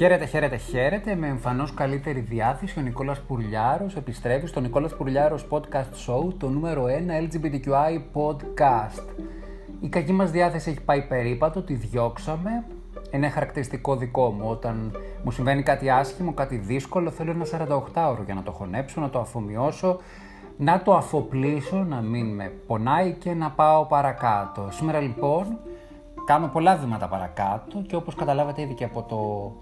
Χαίρετε, χαίρετε, χαίρετε. Με εμφανώς καλύτερη διάθεση ο Νικόλας Πουρλιάρος επιστρέφει στο Νικόλας Πουρλιάρος Podcast Show, το νούμερο 1 LGBTQI podcast. Η κακή μας διάθεση έχει πάει περίπατο, τη διώξαμε. Είναι χαρακτηριστικό δικό μου. Όταν μου συμβαίνει κάτι άσχημο, κάτι δύσκολο, θέλω ένα 48ωρο για να το χωνέψω, να το αφομοιώσω, να το αφοπλίσω, να μην με πονάει και να πάω παρακάτω. Σήμερα λοιπόν κάνω πολλά βήματα παρακάτω και όπως καταλάβατε ήδη και από το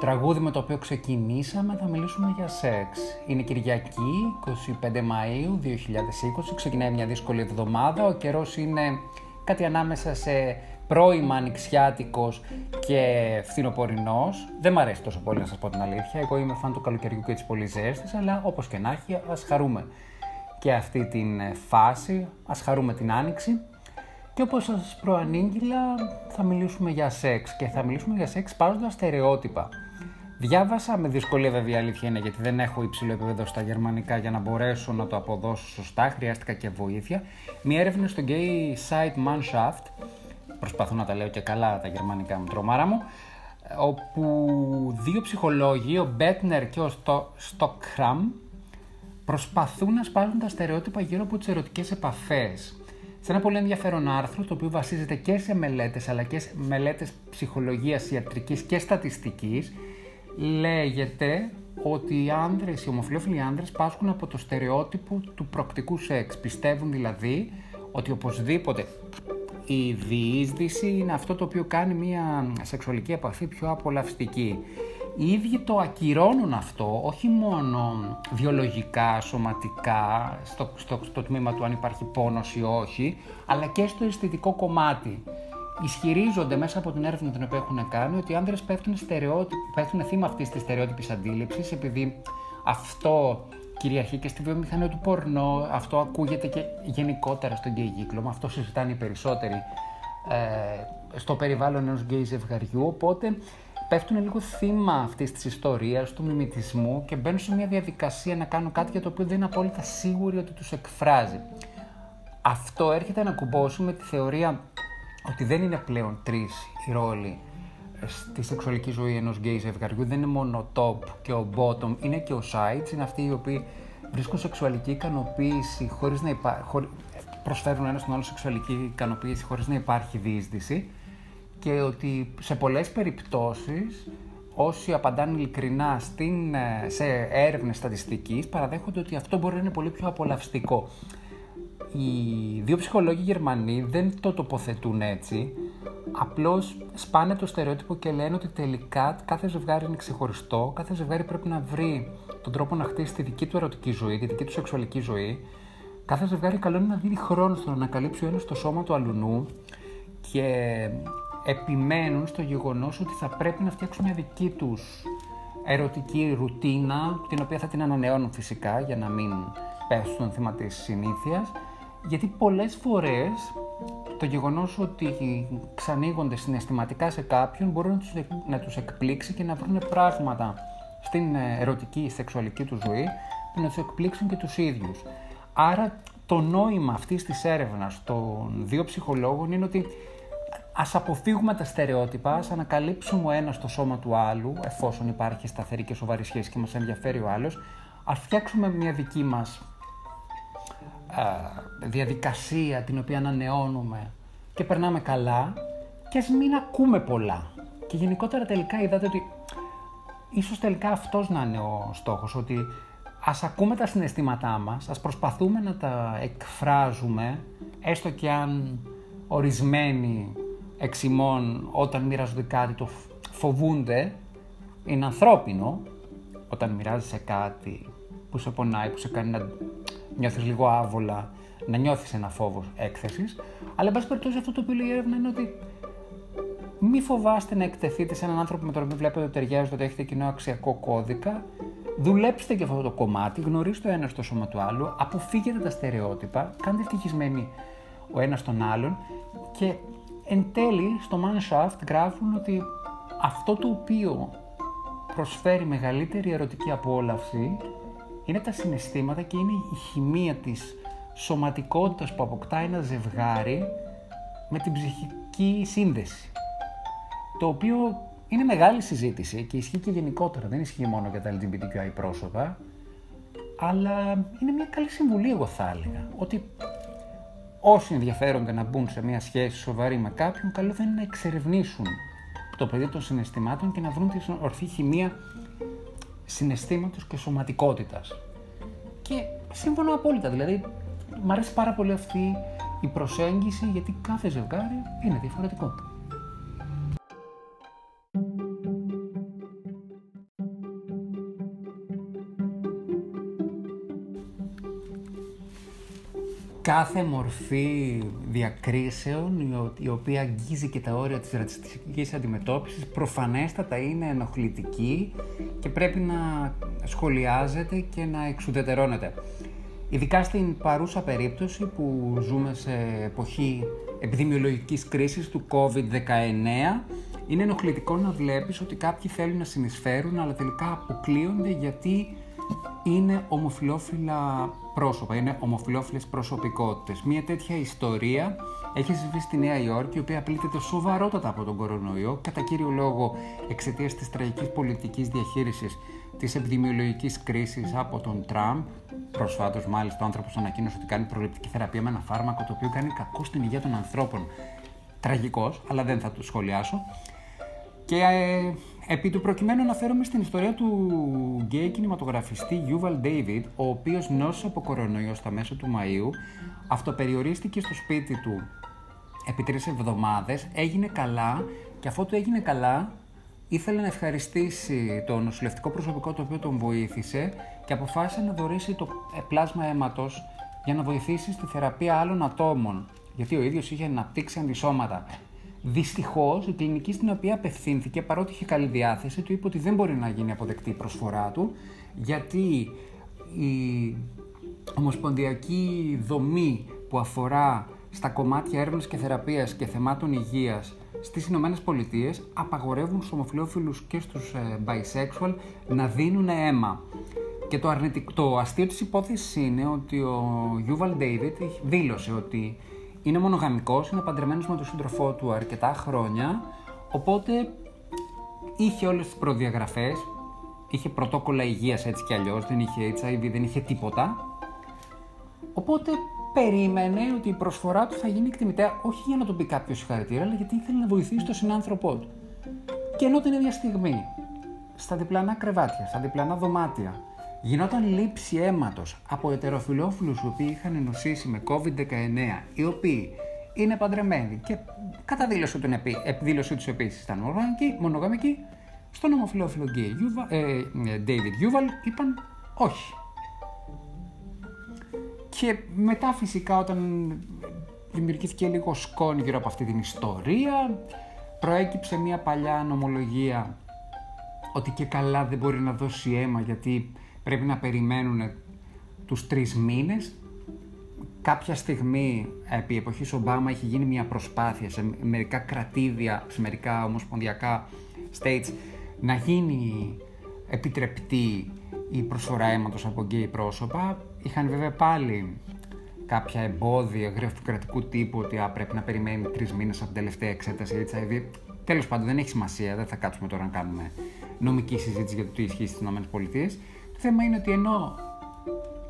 τραγούδι με το οποίο ξεκινήσαμε θα μιλήσουμε για σεξ. Είναι Κυριακή, 25 Μαΐου 2020, ξεκινάει μια δύσκολη εβδομάδα, ο καιρός είναι κάτι ανάμεσα σε πρώιμα ανοιξιάτικος και φθινοπορεινός. Δεν μ' αρέσει τόσο πολύ να σας πω την αλήθεια, εγώ είμαι φαν του καλοκαιριού και της πολύ ζέστης, αλλά όπως και να έχει ας χαρούμε και αυτή την φάση, ας χαρούμε την άνοιξη. Και όπως σας προανήγγυλα θα μιλήσουμε για σεξ και θα μιλήσουμε για σεξ τα στερεότυπα. Διάβασα με δυσκολία βέβαια αλήθεια είναι γιατί δεν έχω υψηλό επίπεδο στα γερμανικά για να μπορέσω να το αποδώσω σωστά, χρειάστηκα και βοήθεια. Μια έρευνα στο gay site Manshaft, προσπαθώ να τα λέω και καλά τα γερμανικά με τρομάρα μου, όπου δύο ψυχολόγοι, ο Μπέτνερ και ο Στοκχραμ, προσπαθούν να σπάσουν τα στερεότυπα γύρω από τις ερωτικές επαφές. Σε ένα πολύ ενδιαφέρον άρθρο, το οποίο βασίζεται και σε μελέτες, αλλά και σε μελέτες ψυχολογίας, ιατρικής και στατιστικής, λέγεται ότι οι άνδρες, οι ομοφυλόφιλοι άνδρες πάσχουν από το στερεότυπο του προκτικού σεξ. Πιστεύουν δηλαδή ότι οπωσδήποτε η διείσδυση είναι αυτό το οποίο κάνει μια σεξουαλική επαφή πιο απολαυστική. Οι ίδιοι το ακυρώνουν αυτό, όχι μόνο βιολογικά, σωματικά, στο, στο, στο τμήμα του αν υπάρχει πόνος ή όχι, αλλά και στο αισθητικό κομμάτι. Ισχυρίζονται μέσα από την έρευνα την οποία έχουν κάνει ότι οι άνδρες πέφτουν, πέφτουν θύμα αυτής της στερεότυπης αντίληψης επειδή αυτό κυριαρχεί και στη βιομηχανία του πορνό, αυτό ακούγεται και γενικότερα στον γκέι κύκλωμα, αυτό συζητάνε οι περισσότεροι ε, στο περιβάλλον ενός γκέι ζευγαριού, οπότε πέφτουν λίγο θύμα αυτής της ιστορίας, του μιμητισμού και μπαίνουν σε μια διαδικασία να κάνουν κάτι για το οποίο δεν είναι απόλυτα σίγουροι ότι τους εκφράζει. Αυτό έρχεται να κουμπώσει με τη θεωρία ότι δεν είναι πλέον τρεις οι ρόλοι στη σεξουαλική ζωή ενός γκέι ζευγαριού. Δεν είναι μόνο ο top και ο bottom, είναι και ο sides. Είναι αυτοί οι οποίοι βρίσκουν σεξουαλική ικανοποίηση χωρίς να υπάρχει. Προσφέρουν ένας στον άλλο σεξουαλική ικανοποίηση χωρίς να υπάρχει διείσδυση και ότι σε πολλές περιπτώσεις όσοι απαντάνε ειλικρινά στην, ε, σε έρευνες στατιστικής παραδέχονται ότι αυτό μπορεί να είναι πολύ πιο απολαυστικό. Οι δύο ψυχολόγοι Γερμανοί δεν το τοποθετούν έτσι, απλώς σπάνε το στερεότυπο και λένε ότι τελικά κάθε ζευγάρι είναι ξεχωριστό, κάθε ζευγάρι πρέπει να βρει τον τρόπο να χτίσει τη δική του ερωτική ζωή, τη δική του σεξουαλική ζωή. Κάθε ζευγάρι καλό είναι να δίνει χρόνο στο να ανακαλύψει ο ένας το σώμα του αλουνού και επιμένουν στο γεγονός ότι θα πρέπει να φτιάξουν μια δική τους ερωτική ρουτίνα, την οποία θα την ανανεώνουν φυσικά για να μην πέσουν θύμα της συνήθειας, γιατί πολλές φορές το γεγονός ότι ξανοίγονται συναισθηματικά σε κάποιον μπορεί να τους, να τους εκπλήξει και να βρουν πράγματα στην ερωτική, σεξουαλική τους ζωή που να τους εκπλήξουν και τους ίδιους. Άρα το νόημα αυτής της έρευνας των δύο ψυχολόγων είναι ότι ας αποφύγουμε τα στερεότυπα, ας ανακαλύψουμε ο ένας το σώμα του άλλου, εφόσον υπάρχει σταθερή και σοβαρή σχέση και μας ενδιαφέρει ο άλλος, ας φτιάξουμε μια δική μας διαδικασία την οποία ανανεώνουμε και περνάμε καλά και ας μην ακούμε πολλά. Και γενικότερα τελικά είδατε ότι ίσως τελικά αυτός να είναι ο στόχος, ότι ας ακούμε τα συναισθήματά μας, ας προσπαθούμε να τα εκφράζουμε, έστω και αν ορισμένοι εξημών όταν μοιράζονται κάτι το φοβούνται, είναι ανθρώπινο όταν μοιράζεσαι κάτι που σε πονάει, που σε κάνει να νιώθεις λίγο άβολα, να νιώθεις ένα φόβος έκθεσης, αλλά εν πάση περιπτώσει αυτό το οποίο λέει η έρευνα είναι ότι μη φοβάστε να εκτεθείτε σε έναν άνθρωπο με τον οποίο βλέπετε ότι ταιριάζετε, ότι έχετε κοινό αξιακό κώδικα. Δουλέψτε και αυτό το κομμάτι, γνωρίστε το ένας στο σώμα του άλλου, αποφύγετε τα στερεότυπα, κάντε ευτυχισμένοι ο ένας τον άλλον και Εν τέλει, στο Manshaft γράφουν ότι αυτό το οποίο προσφέρει μεγαλύτερη ερωτική απόλαυση είναι τα συναισθήματα και είναι η χημεία της σωματικότητας που αποκτά ένα ζευγάρι με την ψυχική σύνδεση. Το οποίο είναι μεγάλη συζήτηση και ισχύει και γενικότερα, δεν ισχύει μόνο για τα LGBTQI πρόσωπα, αλλά είναι μια καλή συμβουλή εγώ θα έλεγα, ότι όσοι ενδιαφέρονται να μπουν σε μια σχέση σοβαρή με κάποιον, καλό θα είναι να εξερευνήσουν το πεδίο των συναισθημάτων και να βρουν την ορθή χημεία συναισθήματος και σωματικότητας. Και σύμφωνα απόλυτα, δηλαδή, μου αρέσει πάρα πολύ αυτή η προσέγγιση γιατί κάθε ζευγάρι είναι διαφορετικό. Κάθε μορφή διακρίσεων η οποία αγγίζει και τα όρια της ρατσιστικής αντιμετώπισης προφανέστατα είναι ενοχλητική και πρέπει να σχολιάζεται και να εξουδετερώνεται. Ειδικά στην παρούσα περίπτωση που ζούμε σε εποχή επιδημιολογικής κρίσης του COVID-19 είναι ενοχλητικό να βλέπεις ότι κάποιοι θέλουν να συνεισφέρουν αλλά τελικά αποκλείονται γιατί είναι ομοφιλόφιλα πρόσωπα, είναι ομοφιλόφιλες προσωπικότητες. Μία τέτοια ιστορία έχει συμβεί στη Νέα Υόρκη, η οποία πλήττεται σοβαρότατα από τον κορονοϊό, κατά κύριο λόγο εξαιτίας της τραγικής πολιτικής διαχείρισης της επιδημιολογικής κρίσης από τον Τραμπ. Προσφάτως, μάλιστα, ο άνθρωπος ανακοίνωσε ότι κάνει προληπτική θεραπεία με ένα φάρμακο το οποίο κάνει κακό στην υγεία των ανθρώπων. Τραγικός, αλλά δεν θα το σχολιάσω. Και ε, επί του προκειμένου αναφέρομαι στην ιστορία του γκέι κινηματογραφιστή Yuval David, ο οποίος νόσησε από κορονοϊό στα μέσα του Μαΐου, αυτοπεριορίστηκε στο σπίτι του επί τρεις εβδομάδες, έγινε καλά και αφού του έγινε καλά ήθελε να ευχαριστήσει το νοσηλευτικό προσωπικό το οποίο τον βοήθησε και αποφάσισε να δωρήσει το ε, πλάσμα αίματος για να βοηθήσει στη θεραπεία άλλων ατόμων, γιατί ο ίδιος είχε αναπτύξει αντισώματα. Δυστυχώς, η κλινική στην οποία απευθύνθηκε, παρότι είχε καλή διάθεση, του είπε ότι δεν μπορεί να γίνει αποδεκτή η προσφορά του, γιατί η ομοσπονδιακή δομή που αφορά στα κομμάτια έρευνας και θεραπείας και θεμάτων υγείας στις Ηνωμένες Πολιτείες απαγορεύουν στους ομοφυλόφιλους και στους ε, bisexual να δίνουν αίμα. Και το, αρνητικό, το αστείο της υπόθεσης είναι ότι ο Yuval David δήλωσε ότι είναι μονογαμικός, είναι παντρεμένος με τον σύντροφό του αρκετά χρόνια, οπότε είχε όλες τις προδιαγραφές, είχε πρωτόκολλα υγείας έτσι κι αλλιώς, δεν είχε HIV, δεν είχε τίποτα. Οπότε περίμενε ότι η προσφορά του θα γίνει εκτιμητέα όχι για να τον πει κάποιος συγχαρητήρια, αλλά γιατί ήθελε να βοηθήσει τον συνάνθρωπό του. Και ενώ την ίδια στιγμή, στα διπλανά κρεβάτια, στα διπλανά δωμάτια, γινόταν λήψη αίματος από ετεροφιλόφιλους οι οποίοι είχαν νοσήσει με COVID-19, οι οποίοι είναι παντρεμένοι και κατά δήλωση του, δήλωσή τους επίσης ήταν μονογαμικοί, στον ομοφιλόφιλο γκέι ε, David Yuval είπαν όχι. Και μετά φυσικά όταν δημιουργήθηκε λίγο σκόνη γύρω από αυτή την ιστορία, προέκυψε μια παλιά νομολογία ότι και καλά δεν μπορεί να δώσει αίμα γιατί πρέπει να περιμένουν τους τρεις μήνες. Κάποια στιγμή επί εποχής Ομπάμα έχει γίνει μια προσπάθεια σε μερικά κρατήδια, σε μερικά ομοσπονδιακά states να γίνει επιτρεπτή η προσφορά αίματος από γκέι πρόσωπα. Είχαν βέβαια πάλι κάποια εμπόδια γραφειοκρατικού τύπου ότι α, πρέπει να περιμένει τρεις μήνες από την τελευταία εξέταση HIV. Τέλος πάντων, δεν έχει σημασία, δεν θα κάτσουμε τώρα να κάνουμε νομική συζήτηση για το τι ισχύει στις ΗΠΑ θέμα είναι ότι ενώ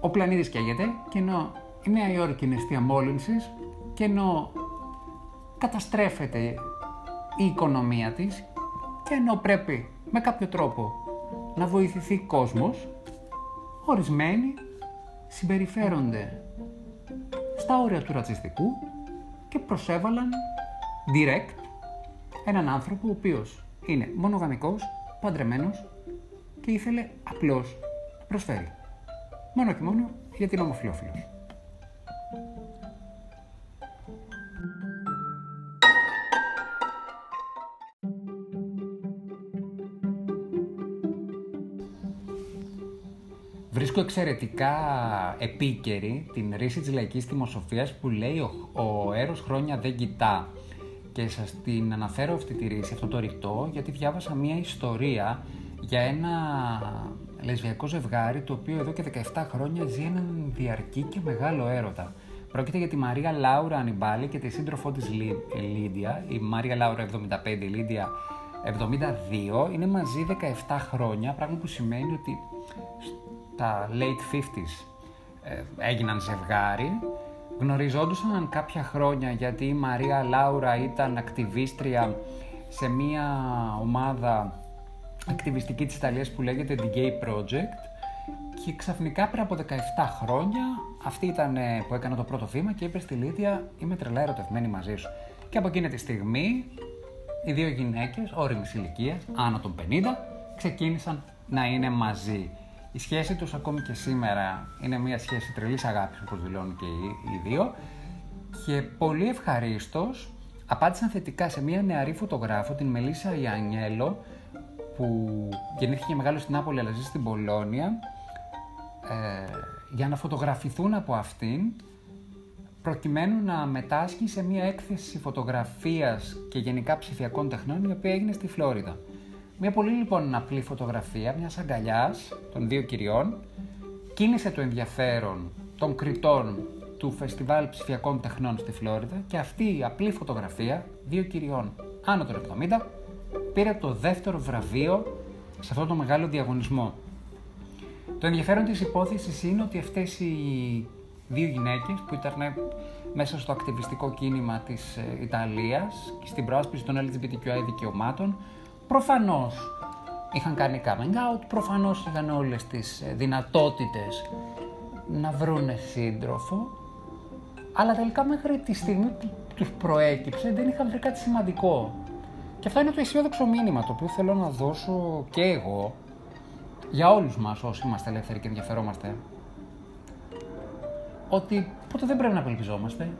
ο πλανήτης καίγεται και ενώ η Νέα Υόρκη είναι αιστεία μόλυνσης και ενώ καταστρέφεται η οικονομία της και ενώ πρέπει με κάποιο τρόπο να βοηθηθεί κόσμος, ορισμένοι συμπεριφέρονται στα όρια του ρατσιστικού και προσέβαλαν direct έναν άνθρωπο ο οποίος είναι μονογαμικός, παντρεμένος και ήθελε απλώς προσφέρει. Μόνο και μόνο για την ομοφιλόφιλος. Βρίσκω εξαιρετικά επίκαιρη την ρίση της λαϊκής θυμοσοφίας που λέει ο, ο έρος χρόνια δεν κοιτά. Και σας την αναφέρω αυτή τη ρίση, αυτό το ρητό, γιατί διάβασα μία ιστορία για ένα λεσβιακό ζευγάρι το οποίο εδώ και 17 χρόνια ζει έναν διαρκή και μεγάλο έρωτα. Πρόκειται για τη Μαρία Λάουρα Ανιμπάλη και τη σύντροφό της Λίδια. Η Μαρία Λάουρα 75, η Λίδια 72, είναι μαζί 17 χρόνια, πράγμα που σημαίνει ότι στα late 50s ε, έγιναν ζευγάρι, γνωριζόντουσαν κάποια χρόνια γιατί η Μαρία Λάουρα ήταν ακτιβίστρια σε μια ομάδα ακτιβιστική της Ιταλίας που λέγεται The Gay Project και ξαφνικά πριν από 17 χρόνια αυτή ήταν ε, που έκανε το πρώτο βήμα και είπε στη Λίδια είμαι τρελά ερωτευμένη μαζί σου. Και από εκείνη τη στιγμή οι δύο γυναίκες όριμης ηλικία, άνω των 50, ξεκίνησαν να είναι μαζί. Η σχέση τους ακόμη και σήμερα είναι μια σχέση τρελής αγάπης όπως δηλώνουν και οι, δύο και πολύ ευχαρίστως απάντησαν θετικά σε μια νεαρή φωτογράφο, την Μελίσσα Ιανιέλο, που γεννήθηκε μεγάλο στην Νάπολη αλλά ζει στην Πολώνια, ε, για να φωτογραφηθούν από αυτήν προκειμένου να μετάσχει σε μια έκθεση φωτογραφίας και γενικά ψηφιακών τεχνών η οποία έγινε στη Φλόριδα. Μια πολύ λοιπόν απλή φωτογραφία μιας αγκαλιάς των δύο κυριών κίνησε το ενδιαφέρον των κριτών του Φεστιβάλ Ψηφιακών Τεχνών στη Φλόριδα και αυτή η απλή φωτογραφία δύο κυριών άνω των 70 πήρε το δεύτερο βραβείο σε αυτό το μεγάλο διαγωνισμό. Το ενδιαφέρον της υπόθεσης είναι ότι αυτές οι δύο γυναίκες που ήταν μέσα στο ακτιβιστικό κίνημα της ε, Ιταλίας και στην πρόσπιση των LGBTQI δικαιωμάτων προφανώς είχαν κάνει coming out, προφανώς είχαν όλες τις ε, δυνατότητες να βρούνε σύντροφο αλλά τελικά μέχρι τη στιγμή που τους προέκυψε δεν είχαν βρει κάτι σημαντικό. Και αυτό είναι το αισιόδοξο μήνυμα το οποίο θέλω να δώσω και εγώ για όλους μας όσοι είμαστε ελεύθεροι και ενδιαφερόμαστε. Ότι ποτέ δεν πρέπει να απελπιζόμαστε,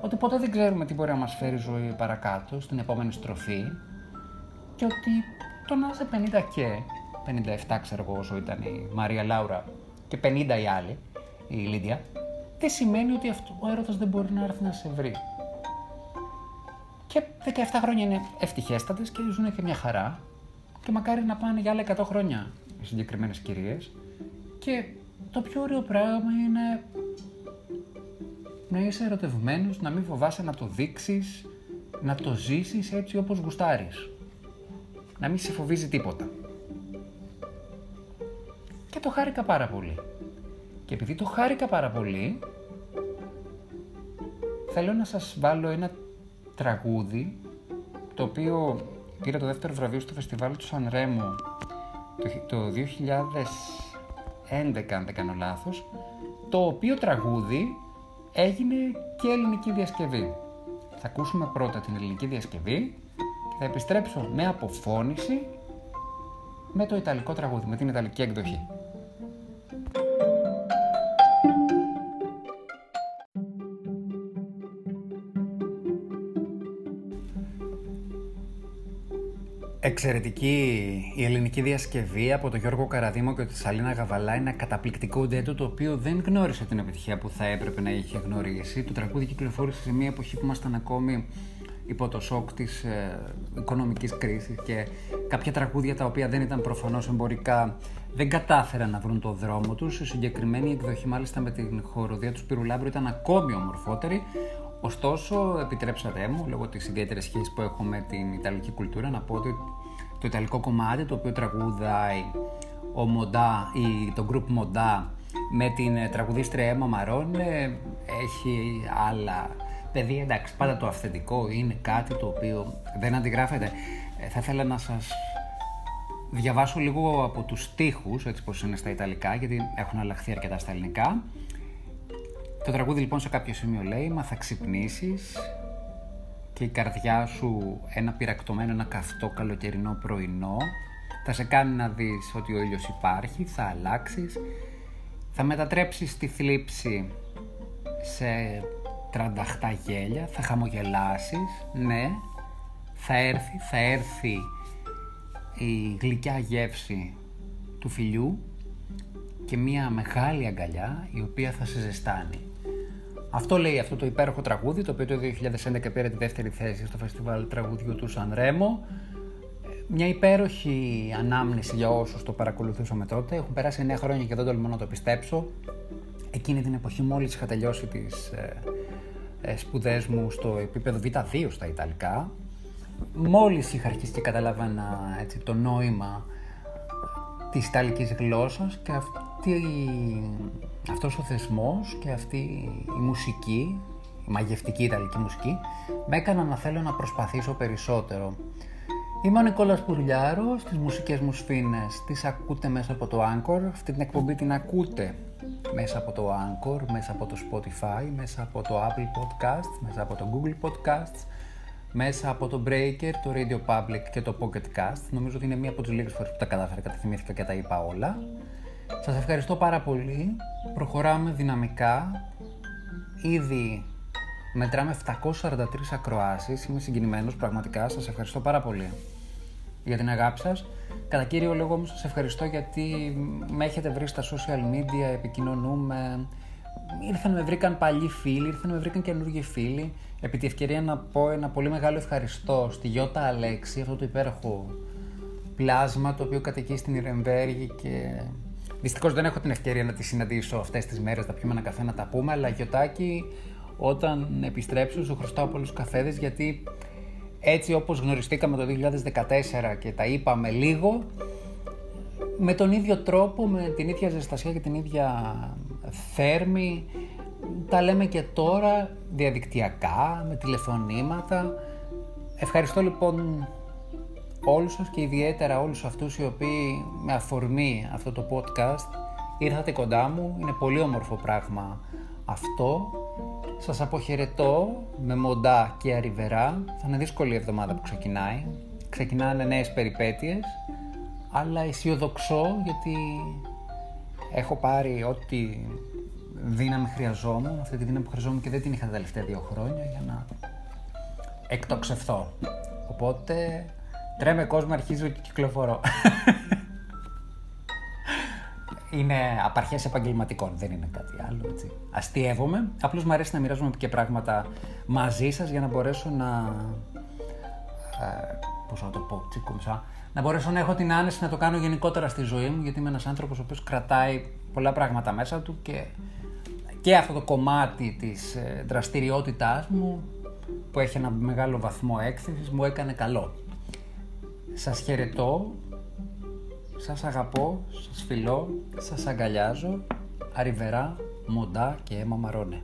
ότι ποτέ δεν ξέρουμε τι μπορεί να μας φέρει η ζωή παρακάτω, στην επόμενη στροφή. Και ότι το να είσαι 50 και 57 ξέρω εγώ όσο ήταν η Μαρία Λάουρα και 50 οι άλλοι, η Λίδια, δεν σημαίνει ότι αυτό, ο έρωτας δεν μπορεί να έρθει να σε βρει. Και 17 χρόνια είναι ευτυχέστατες και ζουν και μια χαρά και μακάρι να πάνε για άλλα 100 χρόνια οι συγκεκριμένες κυρίες. Και το πιο ωραίο πράγμα είναι να είσαι ερωτευμένος, να μην φοβάσαι να το δείξεις, να το ζήσεις έτσι όπως γουστάρεις. Να μην σε φοβίζει τίποτα. Και το χάρηκα πάρα πολύ. Και επειδή το χάρηκα πάρα πολύ, θέλω να σας βάλω ένα τραγούδι το οποίο πήρε το δεύτερο βραβείο στο φεστιβάλ του Σαν Ρέμο το 2011 αν δεν κάνω λάθος το οποίο τραγούδι έγινε και ελληνική διασκευή. Θα ακούσουμε πρώτα την ελληνική διασκευή και θα επιστρέψω με αποφώνηση με το ιταλικό τραγούδι, με την ιταλική εκδοχή. Εξαιρετική η ελληνική διασκευή από τον Γιώργο Καραδίμο και τη Σαλίνα Γαβαλά. Ένα καταπληκτικό ντέτο το οποίο δεν γνώρισε την επιτυχία που θα έπρεπε να είχε γνωρίσει. Το τραγούδι κυκλοφόρησε σε μια εποχή που ήμασταν ακόμη υπό το σοκ της ε, οικονομικής κρίσης και κάποια τραγούδια τα οποία δεν ήταν προφανώς εμπορικά δεν κατάφεραν να βρουν το δρόμο τους. Η συγκεκριμένη εκδοχή μάλιστα με την χοροδία του Σπυρουλάμπρου ήταν ακόμη ομορφότερη. Ωστόσο, επιτρέψατε μου, λόγω της ιδιαίτερης σχέσης που έχω με την Ιταλική κουλτούρα, να πω ότι το Ιταλικό κομμάτι το οποίο τραγουδάει ο Μοντά ή το group Μοντά με την ε, τραγουδίστρια Έμα Μαρών έχει άλλα παιδί. Εντάξει πάντα το αυθεντικό είναι κάτι το οποίο δεν αντιγράφεται. Ε, θα ήθελα να σας διαβάσω λίγο από τους στίχους έτσι πως είναι στα Ιταλικά γιατί έχουν αλλάχθει αρκετά στα ελληνικά. Το τραγούδι λοιπόν σε κάποιο σημείο λέει «Μα θα ξυπνήσεις και η καρδιά σου ένα πυρακτωμένο, ένα καυτό καλοκαιρινό πρωινό. Θα σε κάνει να δεις ότι ο ήλιος υπάρχει, θα αλλάξεις, θα μετατρέψεις τη θλίψη σε τρανταχτά γέλια, θα χαμογελάσεις, ναι, θα έρθει, θα έρθει η γλυκιά γεύση του φιλιού και μια μεγάλη αγκαλιά η οποία θα σε ζεστάνει. Αυτό λέει αυτό το υπέροχο τραγούδι, το οποίο το 2011 πήρε τη δεύτερη θέση στο φεστιβάλ τραγουδιού του Σαν Ρέμο. Μια υπέροχη ανάμνηση για όσους το παρακολουθούσαμε τότε. Έχουν περάσει 9 χρόνια και δεν τολμώ να το πιστέψω. Εκείνη την εποχή μόλις είχα τελειώσει τις ε, ε, σπουδές μου στο επίπεδο Β2 στα Ιταλικά μόλις είχα αρχίσει και καταλάβαινα έτσι, το νόημα της Ιταλικής γλώσσας και αυτή, αυτός ο θεσμός και αυτή η μουσική, η μαγευτική Ιταλική μουσική, με έκανα να θέλω να προσπαθήσω περισσότερο. Είμαι ο Νικόλας Πουρλιάρος, τις μουσικές μου σφήνες τις ακούτε μέσα από το Anchor, αυτή την εκπομπή την ακούτε μέσα από το Anchor, μέσα από το Spotify, μέσα από το Apple Podcasts, μέσα από το Google Podcasts, μέσα από το Breaker, το Radio Public και το Pocket Cast. Νομίζω ότι είναι μία από τις λίγες φορές που τα κατάφερα, καταθυμήθηκα και τα είπα όλα. Σας ευχαριστώ πάρα πολύ. Προχωράμε δυναμικά. Ήδη μετράμε 743 ακροάσεις. Είμαι συγκινημένος πραγματικά. Σας ευχαριστώ πάρα πολύ για την αγάπη σας. Κατά κύριο λόγο όμως σας ευχαριστώ γιατί με έχετε βρει στα social media, επικοινωνούμε, ήρθαν με βρήκαν παλιοί φίλοι, ήρθαν με βρήκαν καινούργιοι φίλοι. Επί τη ευκαιρία να πω ένα πολύ μεγάλο ευχαριστώ στη Γιώτα Αλέξη, αυτό το υπέροχο πλάσμα το οποίο κατοικεί στην Ιρεμβέργη και δυστυχώς δεν έχω την ευκαιρία να τη συναντήσω αυτές τις μέρες, θα πιούμε ένα καφέ να τα πούμε, αλλά Γιωτάκη όταν επιστρέψω σου χρωστάω πολλούς καφέδες γιατί έτσι όπως γνωριστήκαμε το 2014 και τα είπαμε λίγο, με τον ίδιο τρόπο, με την ίδια ζεστασιά και την ίδια θέρμη, τα λέμε και τώρα διαδικτυακά, με τηλεφωνήματα. Ευχαριστώ λοιπόν όλους σας και ιδιαίτερα όλους αυτούς οι οποίοι με αφορμή αυτό το podcast ήρθατε κοντά μου. Είναι πολύ όμορφο πράγμα αυτό. Σας αποχαιρετώ με μοντά και αριβερά. Θα είναι δύσκολη η εβδομάδα που ξεκινάει. Ξεκινάνε νέες περιπέτειες, αλλά αισιοδοξώ γιατί έχω πάρει ό,τι δύναμη χρειαζόμουν, αυτή τη δύναμη που χρειαζόμουν και δεν την είχα τα τελευταία δύο χρόνια για να εκτοξευθώ. Οπότε τρέμε κόσμο, αρχίζω και κυκλοφορώ. είναι απαρχές επαγγελματικών, δεν είναι κάτι άλλο. Έτσι. Αστείευομαι, απλώς μου αρέσει να μοιράζομαι και πράγματα μαζί σας για να μπορέσω να... Ε, πώς να το πω, τσικούμσα, να μπορέσω να έχω την άνεση να το κάνω γενικότερα στη ζωή μου, γιατί είμαι ένας άνθρωπος ο οποίος κρατάει πολλά πράγματα μέσα του και, και αυτό το κομμάτι της ε, δραστηριότητάς μου που έχει ένα μεγάλο βαθμό έκθεσης μου έκανε καλό. Σας χαιρετώ, σας αγαπώ, σας φιλώ, σας αγκαλιάζω, αριβερά, μοντά και αίμα μαρώνε.